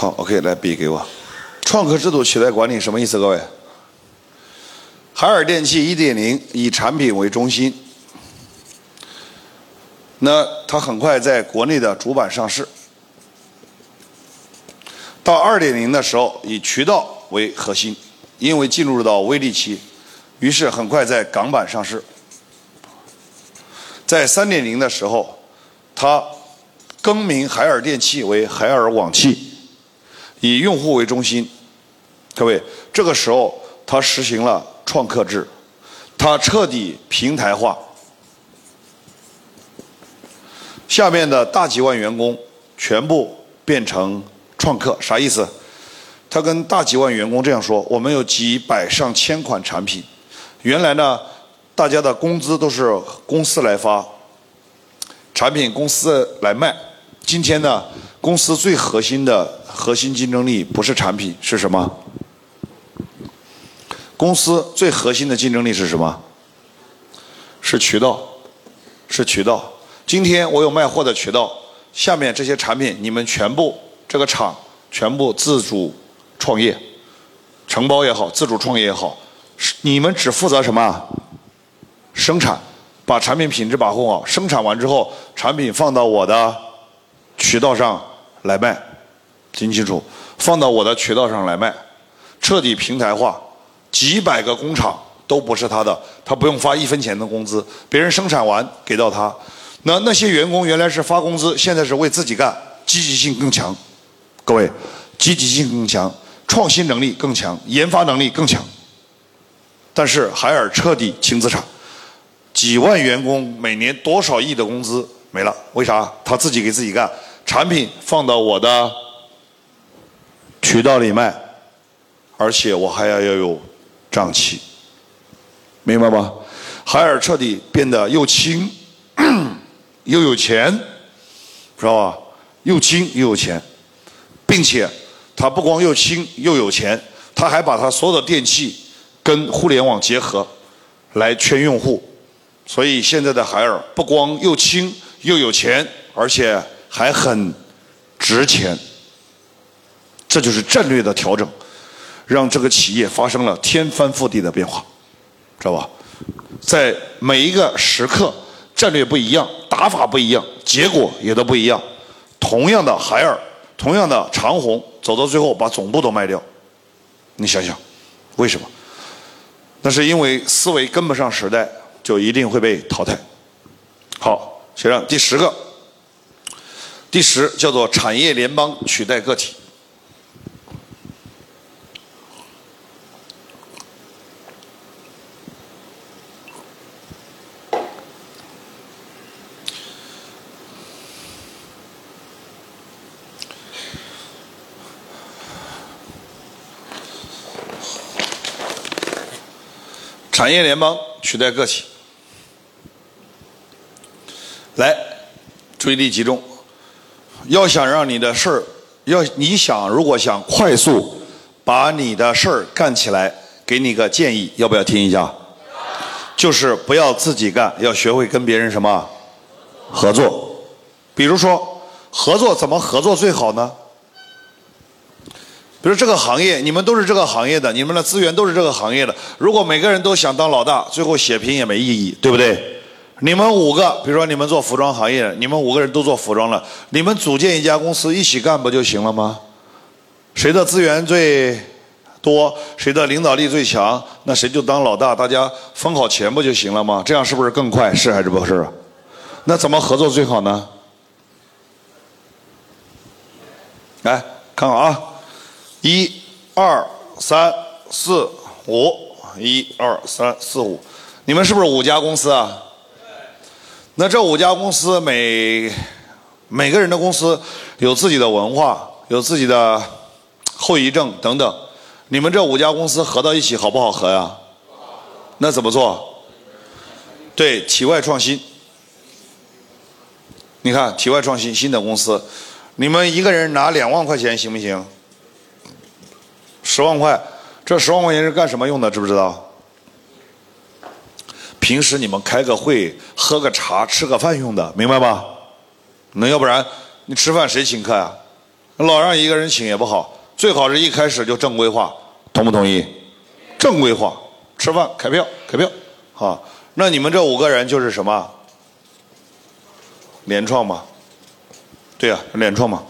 好，OK，来笔给我。创客制度取代管理什么意思？各位，海尔电器1.0以产品为中心，那它很快在国内的主板上市。到2.0的时候，以渠道为核心，因为进入到微利期，于是很快在港版上市。在3.0的时候，它更名海尔电器为海尔网器，以用户为中心。各位，这个时候它实行了创客制，它彻底平台化。下面的大几万员工全部变成创客，啥意思？他跟大几万员工这样说：我们有几百上千款产品，原来呢，大家的工资都是公司来发，产品公司来卖。今天呢，公司最核心的核心竞争力不是产品，是什么？公司最核心的竞争力是什么？是渠道，是渠道。今天我有卖货的渠道，下面这些产品你们全部这个厂全部自主创业，承包也好，自主创业也好，是你们只负责什么？生产，把产品品质把控好，生产完之后，产品放到我的渠道上来卖，听清楚，放到我的渠道上来卖，彻底平台化，几百个工厂都不是他的，他不用发一分钱的工资，别人生产完给到他。那那些员工原来是发工资，现在是为自己干，积极性更强。各位，积极性更强，创新能力更强，研发能力更强。但是海尔彻底轻资产，几万员工每年多少亿的工资没了？为啥？他自己给自己干，产品放到我的渠道里卖，而且我还要要有账期，明白吗？海尔彻底变得又轻。又有钱，知道吧？又轻又有钱，并且它不光又轻又有钱，它还把它所有的电器跟互联网结合，来圈用户。所以现在的海尔不光又轻又有钱，而且还很值钱。这就是战略的调整，让这个企业发生了天翻覆地的变化，知道吧？在每一个时刻。战略不一样，打法不一样，结果也都不一样。同样的海尔，同样的长虹，走到最后把总部都卖掉，你想想，为什么？那是因为思维跟不上时代，就一定会被淘汰。好，学生，第十个，第十叫做产业联邦取代个体。产业联邦取代个体，来，注意力集中。要想让你的事儿，要你想如果想快速把你的事儿干起来，给你个建议，要不要听一下？就是不要自己干，要学会跟别人什么合作。比如说，合作怎么合作最好呢？比如这个行业，你们都是这个行业的，你们的资源都是这个行业的。如果每个人都想当老大，最后血拼也没意义，对不对？你们五个，比如说你们做服装行业，你们五个人都做服装了，你们组建一家公司一起干不就行了吗？谁的资源最多，谁的领导力最强，那谁就当老大，大家分好钱不就行了吗？这样是不是更快？是还是不是？那怎么合作最好呢？来看好啊！一、二、三、四、五，一、二、三、四、五，你们是不是五家公司啊？那这五家公司每每个人的公司有自己的文化，有自己的后遗症等等。你们这五家公司合到一起好不好合呀？那怎么做？对，体外创新。你看，体外创新新的公司，你们一个人拿两万块钱行不行？十万块，这十万块钱是干什么用的？知不知道？平时你们开个会、喝个茶、吃个饭用的，明白吧？那要不然你吃饭谁请客呀？老让一个人请也不好，最好是一开始就正规化，同不同意？正规化，吃饭开票开票，好，那你们这五个人就是什么？联创嘛？对呀，联创嘛。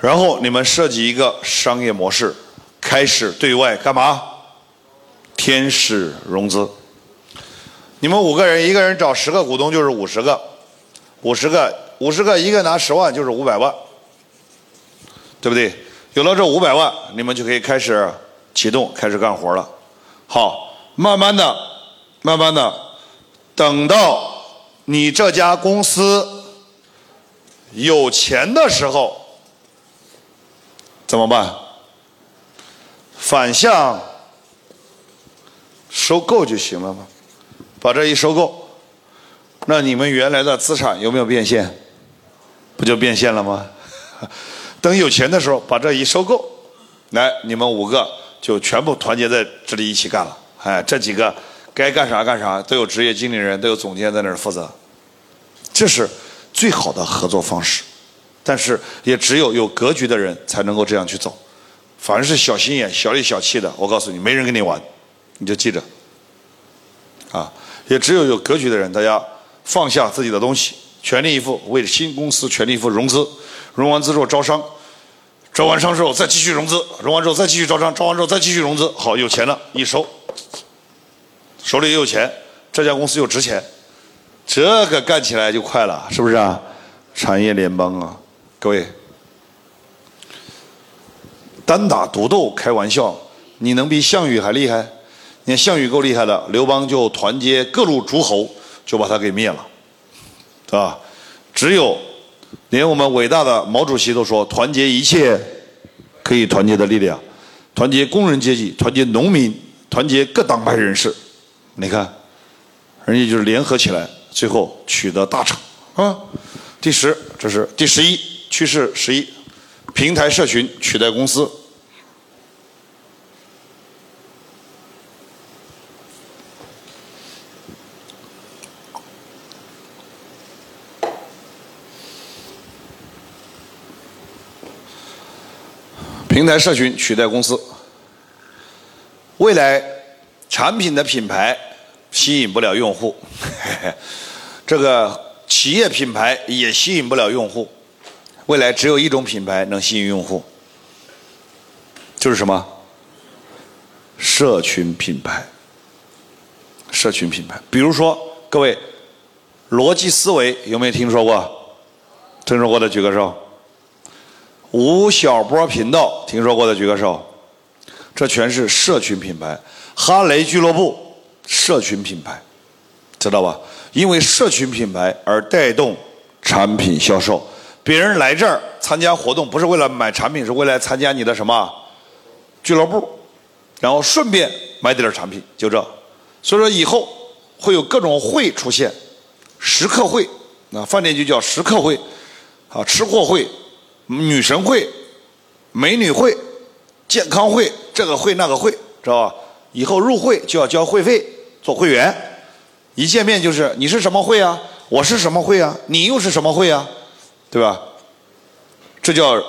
然后你们设计一个商业模式，开始对外干嘛？天使融资。你们五个人，一个人找十个股东就是五十个，五十个，五十个，一个拿十万就是五百万，对不对？有了这五百万，你们就可以开始启动，开始干活了。好，慢慢的，慢慢的，等到你这家公司有钱的时候。怎么办？反向收购就行了吗？把这一收购，那你们原来的资产有没有变现？不就变现了吗？等有钱的时候，把这一收购，来，你们五个就全部团结在这里一起干了。哎，这几个该干啥干啥，都有职业经理人，都有总监在那儿负责。这是最好的合作方式。但是也只有有格局的人才能够这样去走，凡是小心眼、小里小气的，我告诉你，没人跟你玩，你就记着。啊，也只有有格局的人，大家放下自己的东西，全力以赴为新公司全力以赴融资，融完资之后招商，招完商之后再继续融资，融完之后再继续招商，招完之后再继续融资，好，有钱了，一收，手里也有钱，这家公司又值钱，这个干起来就快了，是不是啊？产业联邦啊！各位，单打独斗开玩笑，你能比项羽还厉害？你看项羽够厉害的，刘邦就团结各路诸侯，就把他给灭了，是吧？只有连我们伟大的毛主席都说，团结一切可以团结的力量，团结工人阶级，团结农民，团结各党派人士。你看，人家就是联合起来，最后取得大成啊！第十，这是第十一。趋势十一，平台社群取代公司。平台社群取代公司，未来产品的品牌吸引不了用户，这个企业品牌也吸引不了用户。未来只有一种品牌能吸引用户，就是什么？社群品牌。社群品牌，比如说各位，逻辑思维有没有听说过？听说过的举个手。吴晓波频道听说过的举个手。这全是社群品牌。哈雷俱乐部，社群品牌，知道吧？因为社群品牌而带动产品销售。别人来这儿参加活动，不是为了买产品，是为了参加你的什么俱乐部，然后顺便买点产品，就这。所以说以后会有各种会出现，食客会，那饭店就叫食客会，啊，吃货会，女神会，美女会，健康会，这个会那个会，知道吧？以后入会就要交会费，做会员，一见面就是你是什么会啊？我是什么会啊？你又是什么会啊？对吧？这叫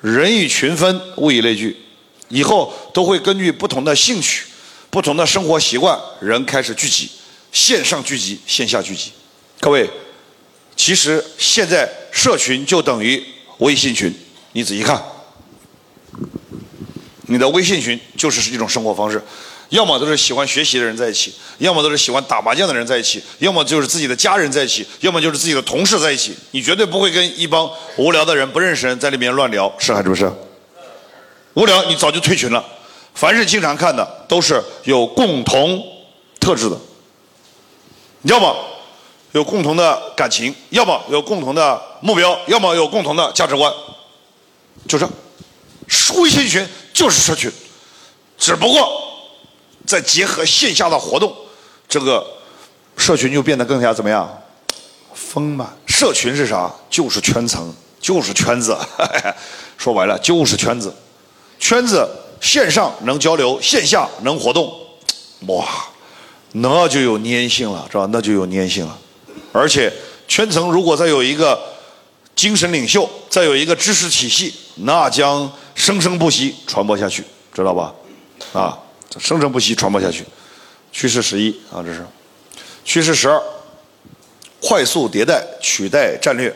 人以群分，物以类聚。以后都会根据不同的兴趣、不同的生活习惯，人开始聚集，线上聚集，线下聚集。各位，其实现在社群就等于微信群，你仔细看，你的微信群就是一种生活方式。要么都是喜欢学习的人在一起，要么都是喜欢打麻将的人在一起，要么就是自己的家人在一起，要么就是自己的同事在一起。你绝对不会跟一帮无聊的人、不认识人在里面乱聊，是还是不是？无聊，你早就退群了。凡是经常看的，都是有共同特质的，要么有共同的感情，要么有共同的目标，要么有共同的价值观，就这。微信群就是社群，只不过。再结合线下的活动，这个社群就变得更加怎么样？丰满。社群是啥？就是圈层，就是圈子。说白了，就是圈子。圈子线上能交流，线下能活动，哇，那就有粘性了，是吧？那就有粘性了。而且圈层如果再有一个精神领袖，再有一个知识体系，那将生生不息传播下去，知道吧？啊，生生不息传播下去。趋势十一啊，这是趋势十二，快速迭代取代战略。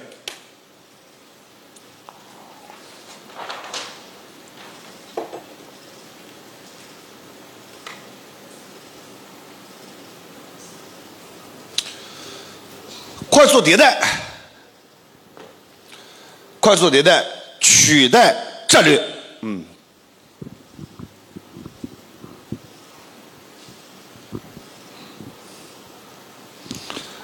快速迭代，快速迭代取代战略，嗯。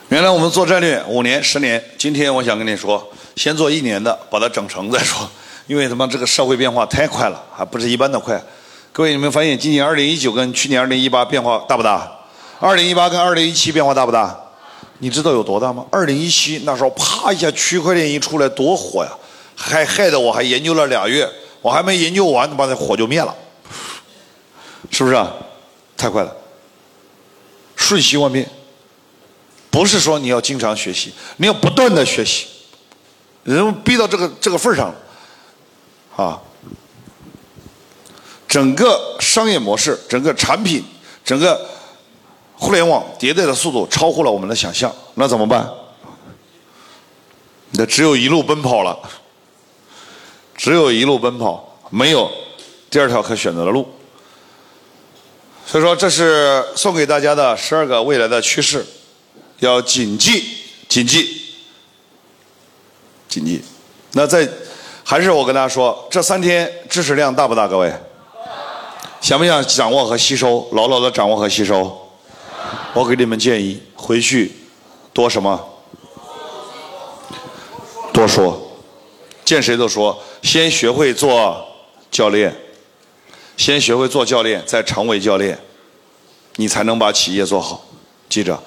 原来我们做战略五年、十年，今天我想跟你说，先做一年的，把它整成再说。因为他妈这个社会变化太快了，还不是一般的快。各位，有没有发现今年二零一九跟去年二零一八变化大不大？二零一八跟二零一七变化大不大？你知道有多大吗？二零一七那时候啪一下，区块链一出来多火呀，还害得我还研究了俩月，我还没研究完，把那火就灭了，是不是啊？太快了，瞬息万变。不是说你要经常学习，你要不断的学习，人逼到这个这个份上了，啊，整个商业模式、整个产品、整个互联网迭代的速度超乎了我们的想象，那怎么办？那只有一路奔跑了，只有一路奔跑，没有第二条可选择的路。所以说，这是送给大家的十二个未来的趋势。要谨记，谨记，谨记。那在，还是我跟大家说，这三天知识量大不大？各位，想不想掌握和吸收？牢牢的掌握和吸收。我给你们建议，回去多什么？多说。见谁都说，先学会做教练，先学会做教练，再成为教练，你才能把企业做好。记着。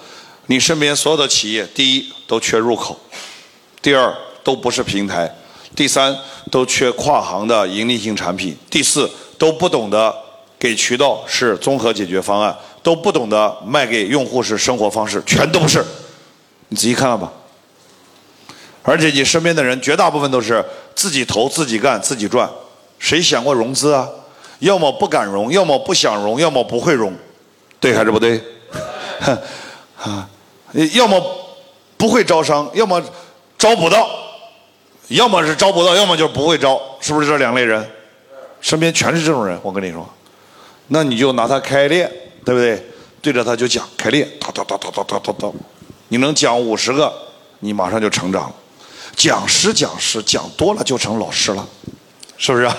你身边所有的企业，第一都缺入口，第二都不是平台，第三都缺跨行的盈利性产品，第四都不懂得给渠道是综合解决方案，都不懂得卖给用户是生活方式，全都不是。你仔细看看吧。而且你身边的人绝大部分都是自己投、自己干、自己赚，谁想过融资啊？要么不敢融，要么不想融，要么不会融，对还是不对？啊。要么不会招商，要么招不到，要么是招不到，要么就是不会招，是不是这两类人？身边全是这种人，我跟你说，那你就拿他开练，对不对？对着他就讲开练，哒哒哒哒哒哒哒哒，你能讲五十个，你马上就成长了。讲师讲师讲多了就成老师了，是不是？